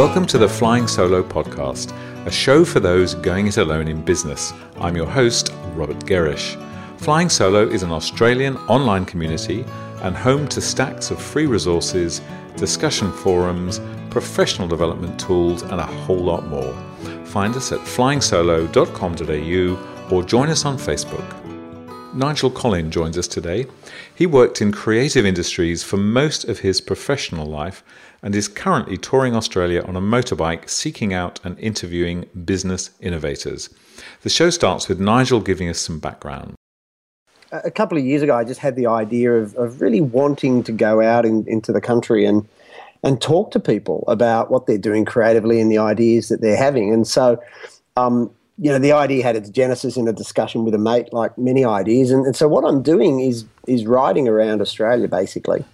Welcome to the Flying Solo podcast, a show for those going it alone in business. I'm your host, Robert Gerrish. Flying Solo is an Australian online community and home to stacks of free resources, discussion forums, professional development tools, and a whole lot more. Find us at flyingsolo.com.au or join us on Facebook. Nigel Collin joins us today. He worked in creative industries for most of his professional life and is currently touring Australia on a motorbike seeking out and interviewing business innovators. The show starts with Nigel giving us some background. A couple of years ago, I just had the idea of, of really wanting to go out in, into the country and and talk to people about what they're doing creatively and the ideas that they're having. And so, um, you know, the idea had its genesis in a discussion with a mate, like many ideas. And, and so, what I'm doing is is riding around Australia, basically,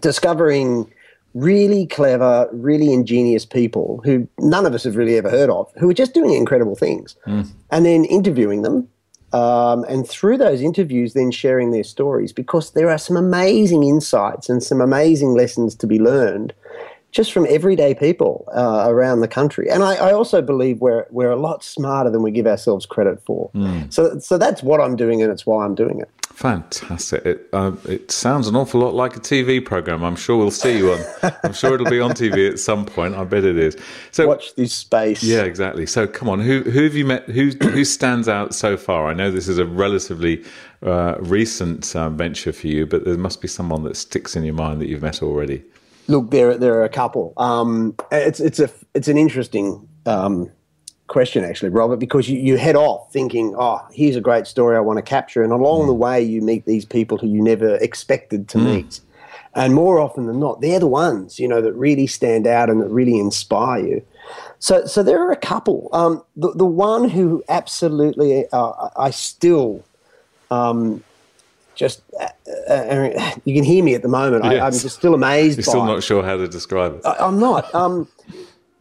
discovering really clever, really ingenious people who none of us have really ever heard of, who are just doing incredible things, mm. and then interviewing them. Um, and through those interviews, then sharing their stories because there are some amazing insights and some amazing lessons to be learned just from everyday people uh, around the country. And I, I, also believe we're we're a lot smarter than we give ourselves credit for. Mm. So so that's what I'm doing, and it's why I'm doing it. Fantastic! It uh, it sounds an awful lot like a TV program. I'm sure we'll see you on. I'm sure it'll be on TV at some point. I bet it is. So watch this space. Yeah, exactly. So come on, who who have you met? Who who stands out so far? I know this is a relatively uh, recent uh, venture for you, but there must be someone that sticks in your mind that you've met already. Look, there there are a couple. Um, it's it's a it's an interesting um, question actually, Robert, because you, you head off thinking, oh, here's a great story I want to capture, and along mm. the way you meet these people who you never expected to mm. meet, and more often than not, they're the ones you know that really stand out and that really inspire you. So so there are a couple. Um, the the one who absolutely uh, I still um, just uh, uh, you can hear me at the moment. Yes. I, am just still amazed. You're still not sure how to describe it. I, am not. Um,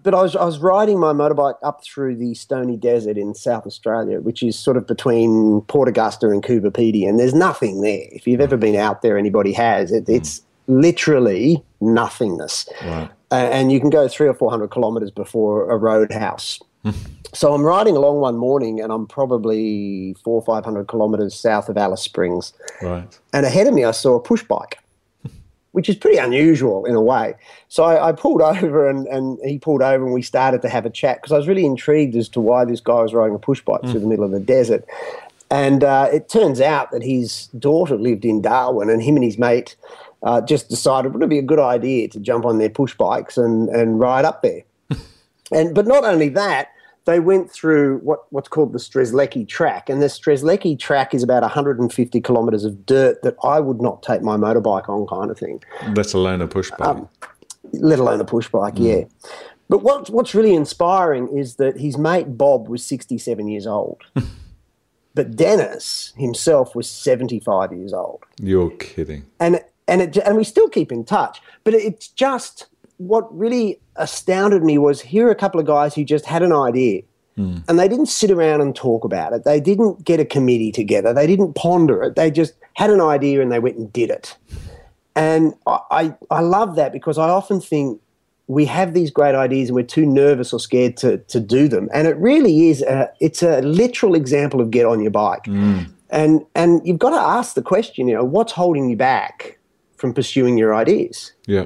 but I was I was riding my motorbike up through the Stony Desert in South Australia, which is sort of between Port Augusta and Coober Pedy, and there's nothing there. If you've ever been out there, anybody has. It, it's literally nothingness, right. uh, and you can go three or four hundred kilometres before a roadhouse. So I'm riding along one morning, and I'm probably four or five hundred kilometres south of Alice Springs. Right. And ahead of me, I saw a push bike, which is pretty unusual in a way. So I, I pulled over, and, and he pulled over, and we started to have a chat because I was really intrigued as to why this guy was riding a push bike mm. through the middle of the desert. And uh, it turns out that his daughter lived in Darwin, and him and his mate uh, just decided it would it be a good idea to jump on their push bikes and, and ride up there. And but not only that, they went through what, what's called the Strzelecki track, and the Strzelecki track is about 150 kilometres of dirt that I would not take my motorbike on, kind of thing. Let alone a push bike. Um, let alone a push bike, mm. yeah. But what's what's really inspiring is that his mate Bob was 67 years old. but Dennis himself was 75 years old. You're kidding. And and it, and we still keep in touch. But it's just what really astounded me was here are a couple of guys who just had an idea mm. and they didn't sit around and talk about it. They didn't get a committee together. They didn't ponder it. They just had an idea and they went and did it. And I, I, I love that because I often think we have these great ideas and we're too nervous or scared to, to do them. And it really is, a, it's a literal example of get on your bike. Mm. And, and you've got to ask the question, you know, what's holding you back? From pursuing your ideas. Yeah,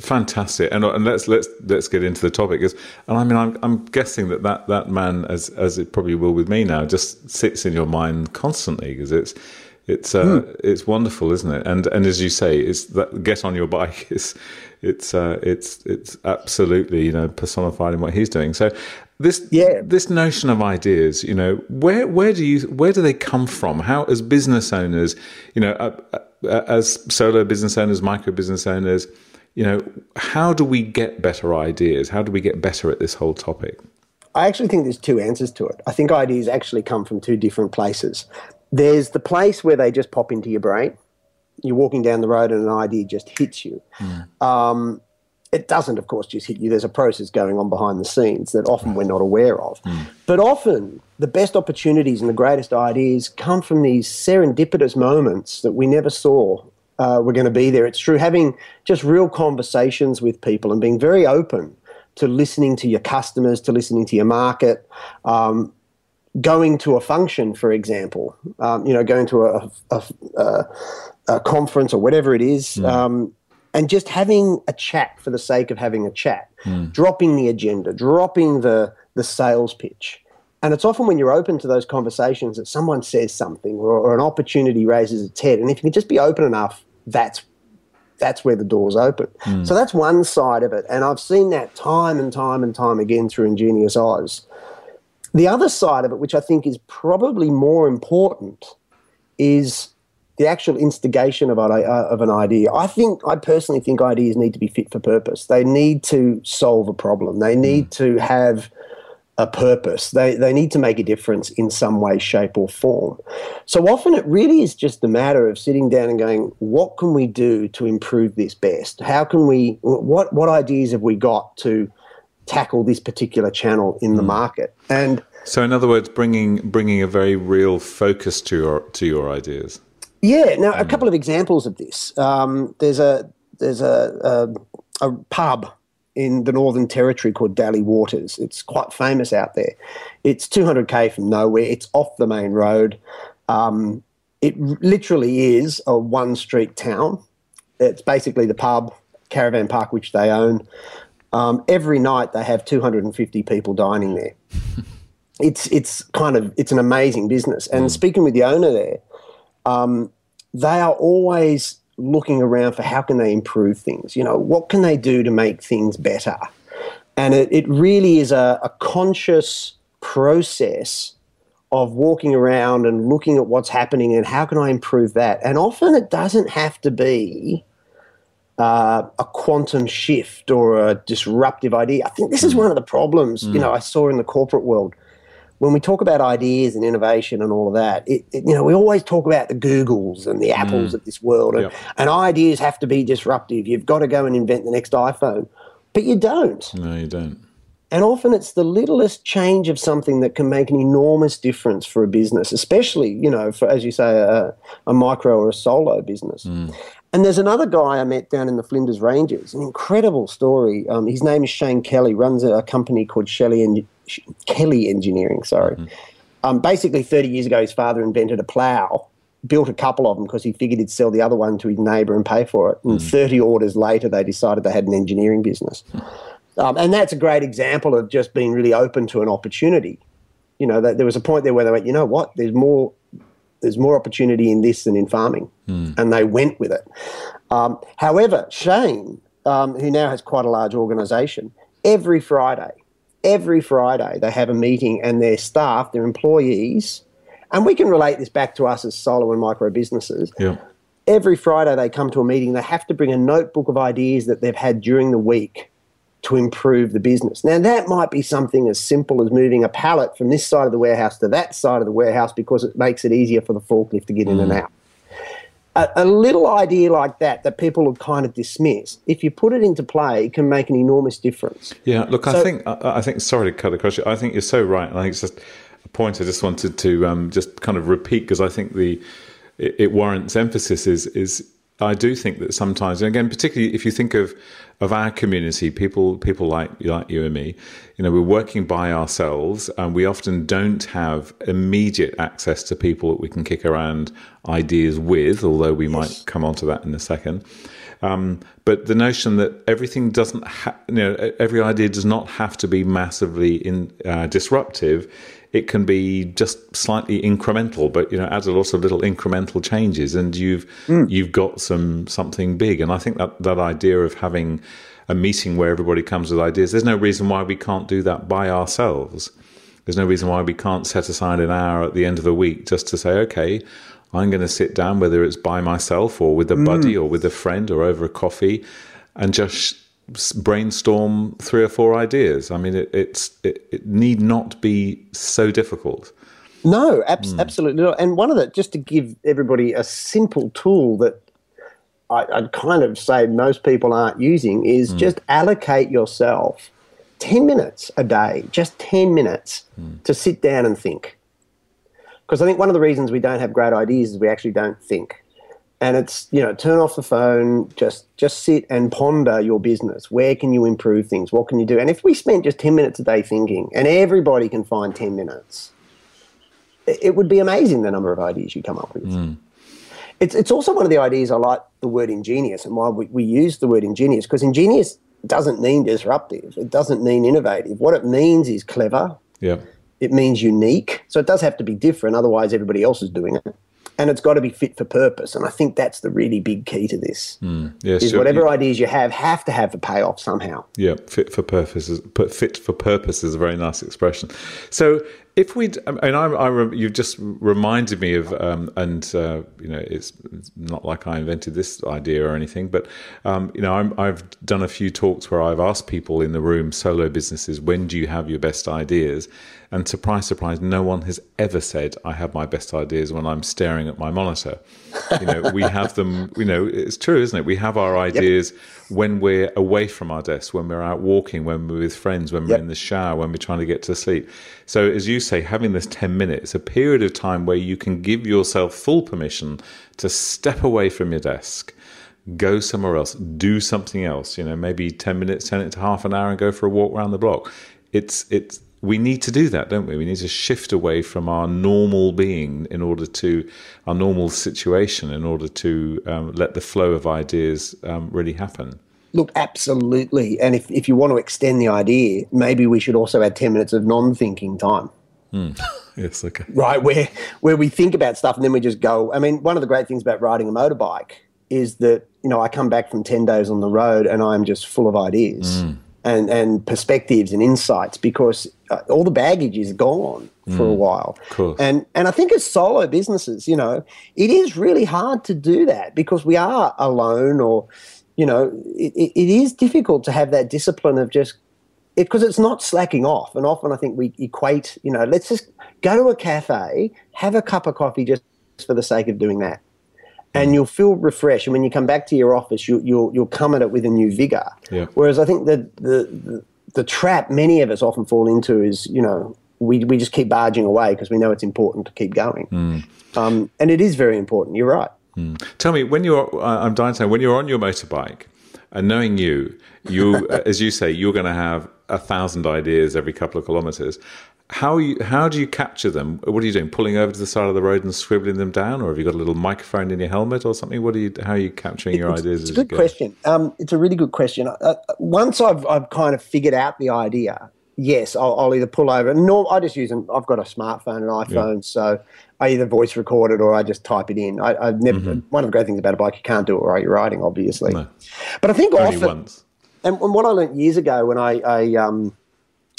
fantastic. And, and let's let's let's get into the topic. Is and I mean, I'm I'm guessing that that that man, as as it probably will with me now, just sits in your mind constantly because it's it's uh, mm. it's wonderful, isn't it? And and as you say, it's that get on your bike is it's uh, it's it's absolutely you know personified in what he's doing. So this yeah. this notion of ideas, you know, where where do you where do they come from? How as business owners, you know. Uh, uh uh, as solo business owners, micro business owners, you know, how do we get better ideas? How do we get better at this whole topic? I actually think there's two answers to it. I think ideas actually come from two different places. There's the place where they just pop into your brain. You're walking down the road and an idea just hits you. Mm. Um, it doesn't, of course, just hit you. There's a process going on behind the scenes that often we're not aware of. Mm. But often, the best opportunities and the greatest ideas come from these serendipitous moments that we never saw uh, were going to be there. It's true, having just real conversations with people and being very open to listening to your customers, to listening to your market, um, going to a function, for example, um, you know, going to a, a, a, a, conference or whatever it is, mm. um, and just having a chat for the sake of having a chat, mm. dropping the agenda, dropping the, the sales pitch. And it's often when you're open to those conversations that someone says something or, or an opportunity raises its head. And if you can just be open enough, that's that's where the doors open. Mm. So that's one side of it. And I've seen that time and time and time again through Ingenious Oz. The other side of it, which I think is probably more important, is the actual instigation of, a, uh, of an idea. I think, I personally think ideas need to be fit for purpose. They need to solve a problem. They need mm. to have a purpose. They, they need to make a difference in some way, shape, or form. So often it really is just a matter of sitting down and going, what can we do to improve this best? How can we, what, what ideas have we got to tackle this particular channel in the mm. market? And so, in other words, bringing bringing a very real focus to your to your ideas. Yeah. Now, a mm. couple of examples of this. Um, there's a there's a, a, a pub in the Northern Territory called Daly Waters. It's quite famous out there. It's 200k from nowhere. It's off the main road. Um, it literally is a one street town. It's basically the pub, caravan park, which they own. Um, every night they have 250 people dining there. it's it's kind of it's an amazing business. And mm. speaking with the owner there, um, they are always looking around for how can they improve things. You know, what can they do to make things better? And it, it really is a, a conscious process of walking around and looking at what's happening and how can I improve that. And often it doesn't have to be uh, a quantum shift or a disruptive idea. I think this is mm. one of the problems, mm. you know, I saw in the corporate world when we talk about ideas and innovation and all of that, it, it, you know, we always talk about the Googles and the Apples mm. of this world, and, yep. and, ideas have to be disruptive. You've got to go and invent the next iPhone, but you don't. No, you don't. And often it's the littlest change of something that can make an enormous difference for a business, especially, you know, for, as you say, a, a micro or a solo business. Mm. And there's another guy I met down in the Flinders Ranges, an incredible story. Um, his name is Shane Kelly, runs a, a company called Shelley and Kelly Engineering, sorry. Mm-hmm. Um, basically, 30 years ago, his father invented a plough, built a couple of them because he figured he'd sell the other one to his neighbour and pay for it. And mm 30 orders later, they decided they had an engineering business. Um, and that's a great example of just being really open to an opportunity. You know, that there was a point there where they went, you know what, there's more, there's more opportunity in this than in farming, mm. and they went with it. Um, however, Shane, um, who now has quite a large organisation, every Friday every Friday they have a meeting and their staff, their employees, and we can relate this back to us as solo and micro businesses. Yeah. Every Friday they come to a meeting, they have to bring a notebook of ideas that they've had during the week to improve the business. Now, that might be something as simple as moving a pallet from this side of the warehouse to that side of the warehouse because it makes it easier for the forklift to get mm. in and mm. out a, a, little idea like that that people would kind of dismiss, if you put it into play, it can make an enormous difference. Yeah, look, so, I think I, I, think sorry to cut across you. I think you're so right. I think it's just a point I just wanted to um, just kind of repeat because I think the it, it warrants emphasis. Is is I do think that sometimes, and again, particularly if you think of of our community, people people like like you and me, you know, we're working by ourselves, and we often don't have immediate access to people that we can kick around ideas with. Although we yes. might come onto that in a second. Um, but the notion that everything doesn't, ha- you know, every idea does not have to be massively in, uh, disruptive it can be just slightly incremental, but you know, adds a lot of little incremental changes, and you've mm. you've got some something big. And I think that that idea of having a meeting where everybody comes with ideas, there's no reason why we can't do that by ourselves. There's no reason why we can't set aside an hour at the end of the week just to say, okay, I'm going to sit down, whether it's by myself or with a mm. buddy or with a friend or over a coffee, and just brainstorm three or four ideas. I mean, it, it's it, it need not be so difficult. No, mm. absolutely not. And one of the just to give everybody a simple tool that I, would kind of say most people aren't using is mm. just allocate yourself ten minutes a day, just ten minutes mm. to sit down and think. Because I think one of the reasons we don't have great ideas is we actually don't think. And it's you know turn off the phone just just sit and ponder your business. Where can you improve things? What can you do? And if we spent just 10 minutes a day thinking and everybody can find 10 minutes it would be amazing the number of ideas you come up with. Mm. it's, it's also one of the ideas i like the word ingenious and why we, we use the word ingenious because ingenious doesn't mean disruptive. It doesn't mean innovative. What it means is clever. Yeah it means unique so it does have to be different otherwise everybody else is doing it and it's got to be fit for purpose. And I think that's the really big key to this. Mm, yeah, is sure. whatever you, ideas you have have to have a payoff somehow. Yeah, fit for purpose. Is, fit for purpose is a very nice expression. So if we, and I, I, you've just reminded me of, um, and uh, you know, it's, it's, not like I invented this idea or anything, but um, you know, i have done a few talks where I've asked people in the room, solo businesses, when do you have your best ideas? And surprise, surprise, no one has ever said I have my best ideas when I'm staring at my monitor. You know, we have them. You know, it's true, isn't it? We have our ideas yep. when we're away from our desk, when we're out walking, when we're with friends, when we're yep. in the shower, when we're trying to get to sleep. So, as you say, having this 10 minutes, a period of time where you can give yourself full permission to step away from your desk, go somewhere else, do something else, you know, maybe 10 minutes, 10 to half an hour and go for a walk around the block. It's, it's, we need to do that, don't we? We need to shift away from our normal being in order to our normal situation in order to um, let the flow of ideas um, really happen. Look, absolutely. And if, if you want to extend the idea, maybe we should also add 10 minutes of non thinking time. Mm. yes, okay. Right, where, where we think about stuff and then we just go. I mean, one of the great things about riding a motorbike is that, you know, I come back from 10 days on the road and I'm just full of ideas. Mm. And, and perspectives and insights because uh, all the baggage is gone for mm, a while. Cool. And and I think as solo businesses, you know, it is really hard to do that because we are alone or you know, it, it is difficult to have that discipline of just because it, it's not slacking off. And often I think we equate, you know, let's just go to a cafe, have a cup of coffee just for the sake of doing that. And you'll feel refreshed. And when you come back to your office, you, you'll, you'll come at it with a new vigor. Yeah. Whereas I think that the, the, the trap many of us often fall into is, you know, we, we just keep barging away because we know it's important to keep going. Mm. Um, and it is very important. You're right. Mm. Tell me, when you're, uh, I'm dying to know, when you're on your motorbike, and knowing you, you, as you say, you're going to have a thousand ideas every couple of kilometers. How you, how do you capture them? What are you doing? Pulling over to the side of the road and scribbling them down, or have you got a little microphone in your helmet or something? What are you? How are you capturing your it's, ideas? It's a good question. Um, it's a really good question. Uh, once I've I've kind of figured out the idea, yes, I'll, I'll, either pull over. No, I just use an. I've got a smartphone, an iPhone, yeah. so I either voice record it or I just type it in. I, have never. Mm-hmm. One of the great things about a bike, you can't do it while you're riding, obviously. No. But I think Only often, once. And, and, what I learned years ago when I, I um,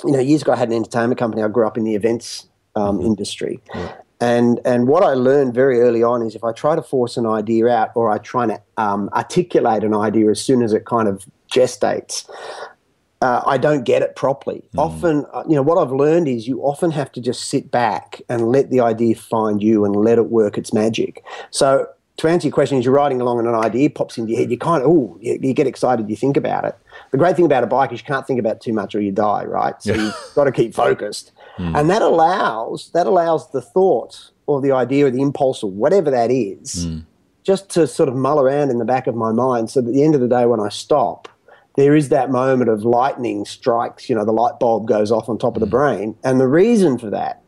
you know, years ago I had an entertainment company. I grew up in the events um, mm-hmm. industry. Yeah. And, and what I learned very early on is if I try to force an idea out or I try to um, articulate an idea as soon as it kind of gestates, uh, I don't get it properly. Mm. Often, uh, you know, what I've learned is you often have to just sit back and let the idea find you and let it work its magic. So, to answer your question, as you're riding along and an idea pops into your head, you kind of, oh, you, you, get excited, you think about it. The great thing about a bike is you can't think about too much or you die, right? So yeah. you've got to keep focused. Mm. And that allows, that allows the thought or the idea or the impulse or whatever that is, mm. just to sort of mull around in the back of my mind. So at the end of the day, when I stop, there is that moment of lightning strikes, you know, the light bulb goes off on top of the mm. brain. And the reason for that,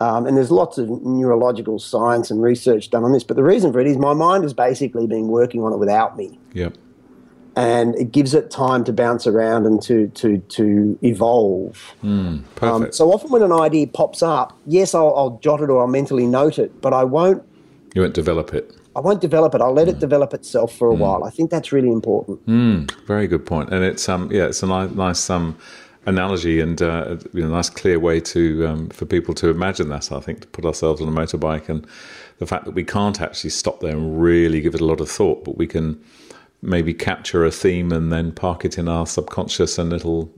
um, and there's lots of neurological science and research done on this, but the reason for it is my mind has basically been working on it without me. Yep. And it gives it time to bounce around and to to to evolve. Mm, perfect. Um, so often when an idea pops up, yes, I'll, I'll jot it or I'll mentally note it, but I won't. You won't develop it. I won't develop it. I'll let mm. it develop itself for a mm. while. I think that's really important. Mm. Very good point. And it's um yeah, it's a nice, nice um analogy and uh, you know, a nice clear way to um, for people to imagine that. I think to put ourselves on a motorbike and the fact that we can't actually stop there and really give it a lot of thought, but we can maybe capture a theme and then park it in our subconscious and it'll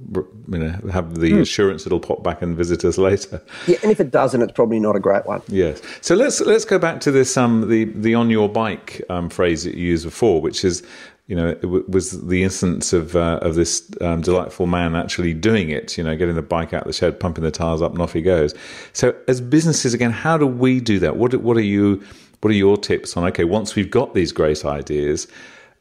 you know have the mm. assurance it'll pop back and visit us later yeah and if it doesn't it's probably not a great one yes so let's let's go back to this um the the on your bike um, phrase that you used before which is you know, it w- was the instance of uh, of this um, delightful man actually doing it. You know, getting the bike out of the shed, pumping the tires up, and off he goes. So, as businesses, again, how do we do that? What what are you? What are your tips on? Okay, once we've got these great ideas.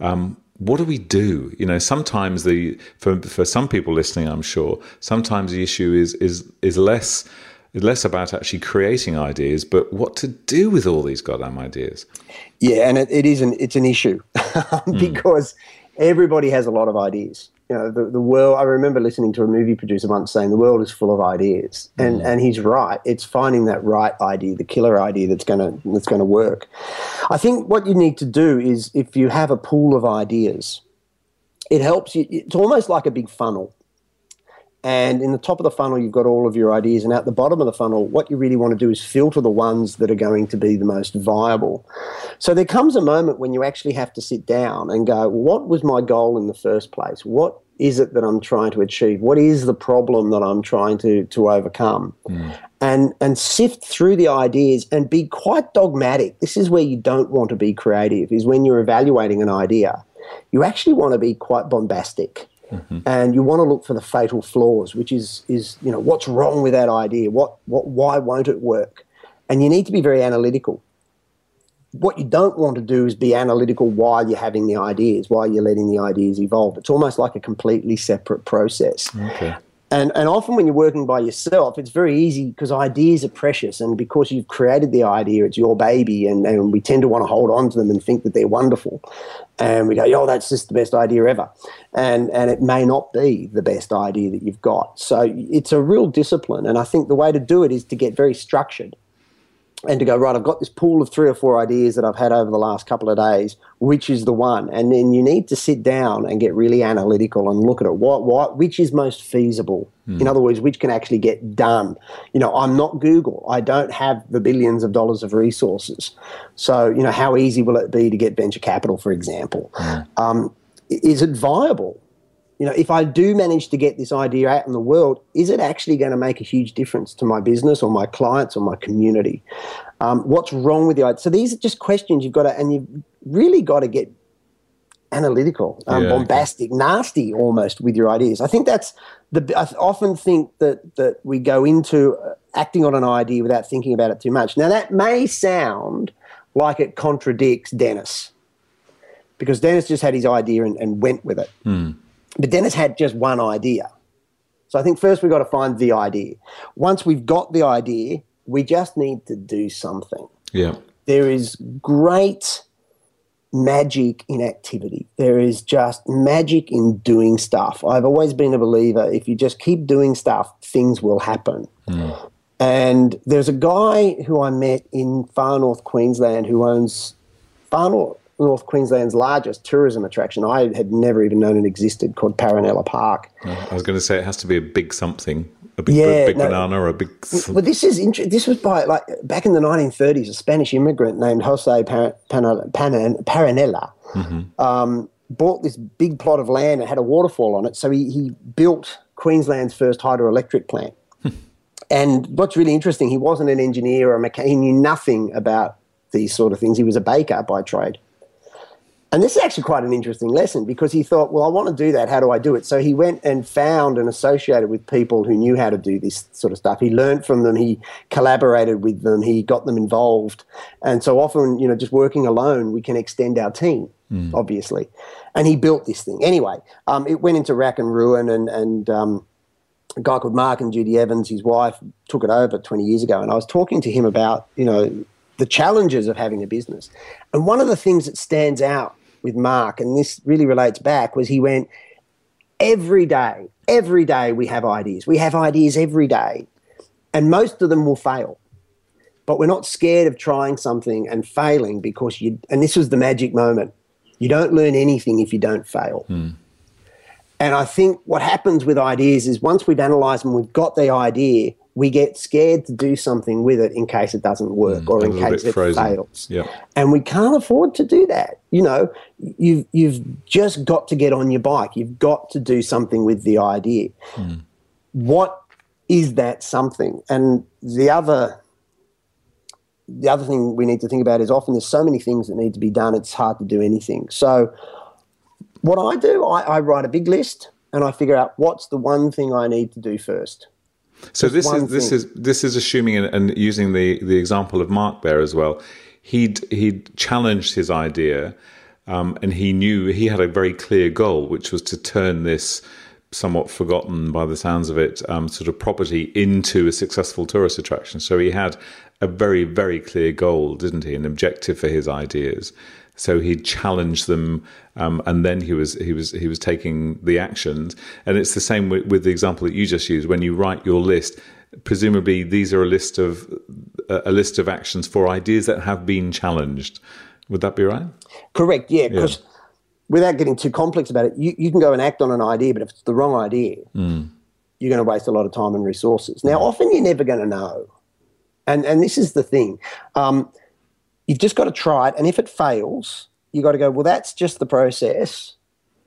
Um, what do we do? You know, sometimes the for for some people listening, I'm sure, sometimes the issue is is is less less about actually creating ideas, but what to do with all these goddamn ideas. Yeah, and it, it is an it's an issue because mm. everybody has a lot of ideas. You know, the, the world. I remember listening to a movie producer once saying the world is full of ideas, and mm. and he's right. It's finding that right idea, the killer idea that's gonna that's gonna work. I think what you need to do is if you have a pool of ideas, it helps you. It's almost like a big funnel and in the top of the funnel, you've got all of your ideas. And at the bottom of the funnel, what you really want to do is filter the ones that are going to be the most viable. So there comes a moment when you actually have to sit down and go, what was my goal in the first place? What is it that I'm trying to achieve? What is the problem that I'm trying to, to overcome? Mm. And, and sift through the ideas and be quite dogmatic. This is where you don't want to be creative, is when you're evaluating an idea. You actually want to be quite bombastic Mm-hmm. And you want to look for the fatal flaws, which is is you know what's wrong with that idea? What what why won't it work? And you need to be very analytical. What you don't want to do is be analytical while you're having the ideas, while you're letting the ideas evolve. It's almost like a completely separate process. Okay. And, and often when you're working by yourself, it's very easy because ideas are precious. And because you've created the idea, it's your baby. And, and we tend to want to hold on to them and think that they're wonderful. And we go, oh, that's just the best idea ever. And, and it may not be the best idea that you've got. So it's a real discipline. And I think the way to do it is to get very structured and to go right i've got this pool of three or four ideas that i've had over the last couple of days. Which is the one? And then you need to sit down and get really analytical and look at it. What what which is most feasible? Mm. in other words which can actually get done? You know i'm not google. I don't have the billions of dollars of resources. So you know how easy will it be to get venture capital for example? Mm. um, is it viable you know, if I do manage to get this idea out in the world, is it actually going to make a huge difference to my business or my clients or my community? Um, what's wrong with the idea? So these are just questions you've got to, and you've really got to get analytical, um, yeah, bombastic, okay. nasty almost with your ideas. I think that's the. I often think that that we go into uh, acting on an idea without thinking about it too much. Now that may sound like it contradicts Dennis, because Dennis just had his idea and, and went with it. Mm. But Dennis had just one idea. So I think first we've got to find the idea. Once we've got the idea, we just need to do something. Yeah. There is great magic in activity. There is just magic in doing stuff. I've always been a believer if you just keep doing stuff, things will happen. Mm. And there's a guy who I met in far north Queensland who owns far north, North Queensland's largest tourism attraction. I had never even known it existed, called Paronella Park. I was going to say it has to be a big something, a big, yeah, big no, banana or a big. Well, this is int- this was by like back in the 1930s. A Spanish immigrant named Jose Par- Pan- Pan- Paronella mm-hmm. um, bought this big plot of land and had a waterfall on it. So he, he built Queensland's first hydroelectric plant. and what's really interesting, he wasn't an engineer or a mechanic. He knew nothing about these sort of things. He was a baker by trade. And this is actually quite an interesting lesson because he thought, well, I want to do that. How do I do it? So he went and found and associated with people who knew how to do this sort of stuff. He learned from them. He collaborated with them. He got them involved. And so often, you know, just working alone, we can extend our team, mm. obviously. And he built this thing. Anyway, um, it went into rack and ruin and, and um, a guy called Mark and Judy Evans, his wife, took it over 20 years ago. And I was talking to him about, you know, the challenges of having a business. And one of the things that stands out with Mark, and this really relates back, was he went, every day, every day we have ideas. We have ideas every day, and most of them will fail. But we're not scared of trying something and failing because you, and this was the magic moment, you don't learn anything if you don't fail. Mm. And I think what happens with ideas is once we've analysed them, we've got the idea, we get scared to do something with it in case it doesn't work mm, or in case it frozen. fails. Yep. And we can't afford to do that. You know, you've you've just got to get on your bike. You've got to do something with the idea. Mm. What is that something? And the other the other thing we need to think about is often there's so many things that need to be done, it's hard to do anything. So what I do, I, I write a big list and I figure out what's the one thing I need to do first. So Just this is this is this is assuming and, and, using the the example of Mark there as well. He'd he'd challenged his idea, um, and he knew he had a very clear goal, which was to turn this somewhat forgotten by the sounds of it um, sort of property into a successful tourist attraction. So he had a very very clear goal, didn't he? An objective for his ideas. So he challenged them, um, and then he was he was he was taking the actions. And it's the same with, with, the example that you just used. When you write your list, presumably these are a list of a list of actions for ideas that have been challenged. Would that be right? Correct. Yeah, because. Yeah. Without getting too complex about it, you, you can go and act on an idea, but if it's the wrong idea, mm. you're going to waste a lot of time and resources. Now, often you're never going to know. And, and this is the thing. Um, You've just got to try it. And if it fails, you've got to go, well, that's just the process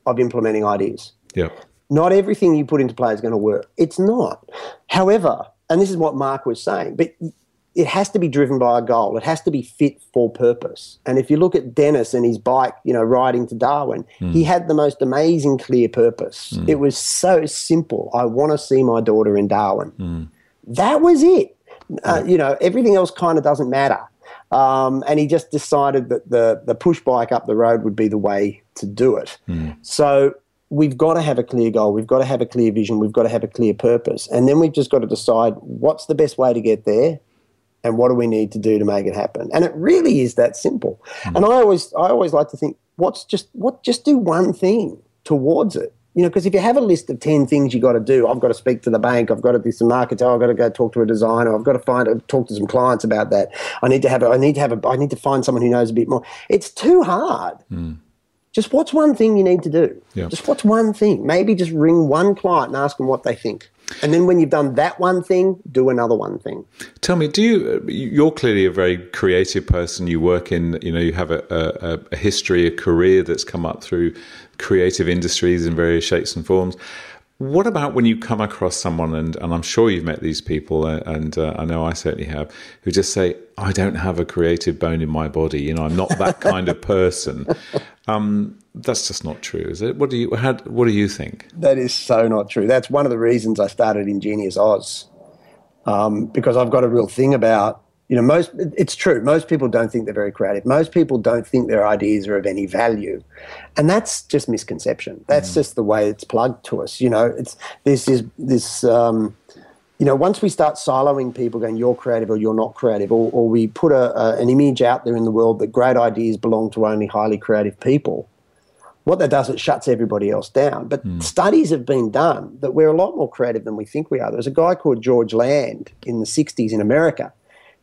of implementing ideas. Yeah. Not everything you put into play is going to work. It's not. However, and this is what Mark was saying, but it has to be driven by a goal. It has to be fit for purpose. And if you look at Dennis and his bike, you know, riding to Darwin, mm. he had the most amazing clear purpose. Mm. It was so simple. I want to see my daughter in Darwin. Mm. That was it. Uh, you know, everything else kind of doesn't matter. Um, and he just decided that the, the push bike up the road would be the way to do it. Mm. So we've got to have a clear goal. We've got to have a clear vision. We've got to have a clear purpose. And then we've just got to decide what's the best way to get there and what do we need to do to make it happen. And it really is that simple. Mm. And I always, I always like to think, what's just, what, just do one thing towards it. You know, because if you have a list of 10 things you got to do, I've got to speak to the bank, I've got to do some marketing, I've got to go talk to a designer, I've got to find talk to some clients about that. I need to have a, I need to have a, I need to find someone who knows a bit more. It's too hard. Mm. Just what's one thing you need to do? Yeah. Just what's one thing? Maybe just ring one client and ask them what they think. And then when you've done that one thing, do another one thing. Tell me, do you? You're clearly a very creative person. You work in, you know, you have a, a, a history, a career that's come up through creative industries in various shapes and forms. What about when you come across someone, and, and I'm sure you've met these people, uh, and uh, I know I certainly have, who just say, I don't have a creative bone in my body. You know, I'm not that kind of person. Um, that's just not true, is it? What do you how, What do you think? That is so not true. That's one of the reasons I started Ingenious Oz, um, because I've got a real thing about you know most. It's true. Most people don't think they're very creative. Most people don't think their ideas are of any value, and that's just misconception. That's mm. just the way it's plugged to us. You know, it's this is this. Um, you know, once we start siloing people, going you're creative or you're not creative, or, or we put a, a, an image out there in the world that great ideas belong to only highly creative people, what that does, it shuts everybody else down. But mm. studies have been done that we're a lot more creative than we think we are. There was a guy called George Land in the 60s in America.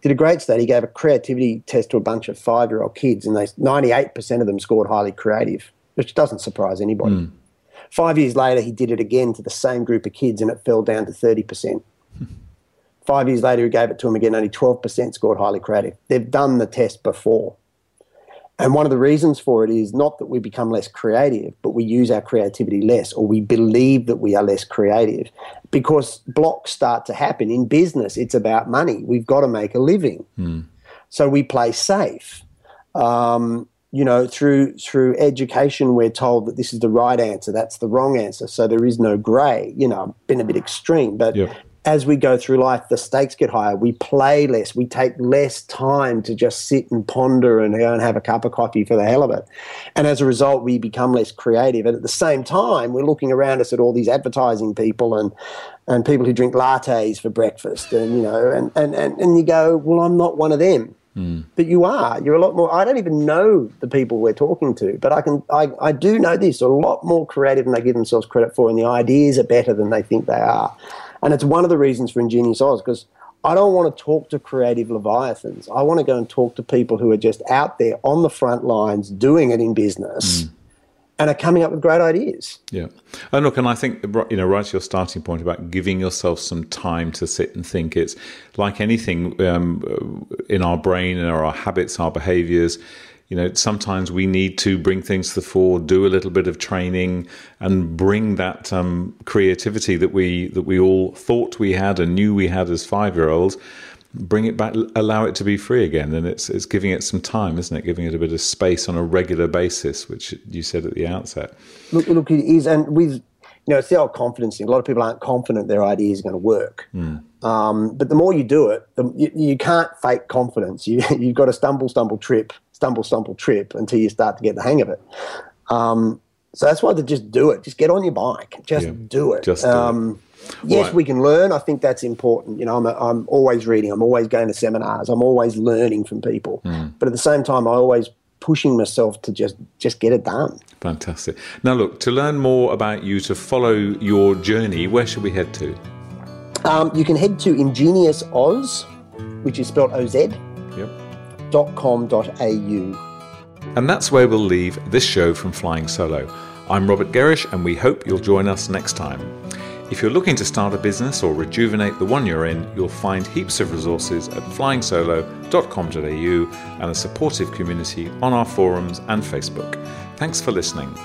Did a great study. He gave a creativity test to a bunch of five year old kids, and they, 98% of them scored highly creative, which doesn't surprise anybody. Mm. Five years later, he did it again to the same group of kids, and it fell down to 30%. Five years later, he gave it to them again, only 12% scored highly creative. They've done the test before. And one of the reasons for it is not that we become less creative, but we use our creativity less, or we believe that we are less creative because blocks start to happen. In business, it's about money. We've got to make a living. Mm. So we play safe. Um, you know, through through education, we're told that this is the right answer, that's the wrong answer. So there is no grey. You know, I've been a bit extreme, but yep as we go through life, the stakes get higher. We play less. We take less time to just sit and ponder and go and have a cup of coffee for the hell of it. And as a result, we become less creative. And at the same time, we're looking around us at all these advertising people and and people who drink lattes for breakfast. And you know, and and and, and you go, well, I'm not one of them. Mm. But you are. You're a lot more. I don't even know the people we're talking to, but I can. I, I do know this. A lot more creative than they give themselves credit for, and the ideas are better than they think they are. And it's one of the reasons for Ingenious Oz because I don't want to talk to creative leviathans. I want to go and talk to people who are just out there on the front lines doing it in business. Mm. And are coming up with great ideas. Yeah, and look, and I think you know, right to your starting point about giving yourself some time to sit and think. It's like anything um, in our brain and our habits, our behaviors you know, sometimes we need to bring things to the fore, do a little bit of training, and bring that um, creativity that we that we all thought we had and knew we had as five year olds. bring it back, allow it to be free again. And it's, it's giving it some time, isn't it? Giving it a bit of space on a regular basis, which you said at the outset. Look, look, it is. And with, you know, it's the old confidence thing. A lot of people aren't confident their idea is going to work. Mm. Um, but the more you do it, the, you, you, can't fake confidence. You, you've got to stumble, stumble, trip, stumble, stumble, trip until you start to get the hang of it. Um, so that's why to just do it. Just get on your bike. Just yeah, do it. Just do um, it yes, right. we can learn. I think that's important. You know, I'm, a, I'm always reading. I'm always going to seminars. I'm always learning from people. Mm. But at the same time, I always pushing myself to just just get it done. Fantastic. Now, look to learn more about you, to follow your journey. Where should we head to? Um, you can head to Ingenious Oz, which is spelled O Z. Yep. Dot com. Dot au. And that's where we'll leave this show from Flying Solo. I'm Robert Gerrish, and we hope you'll join us next time. If you're looking to start a business or rejuvenate the one you're in, you'll find heaps of resources at flyingsolo.com.au and a supportive community on our forums and Facebook. Thanks for listening.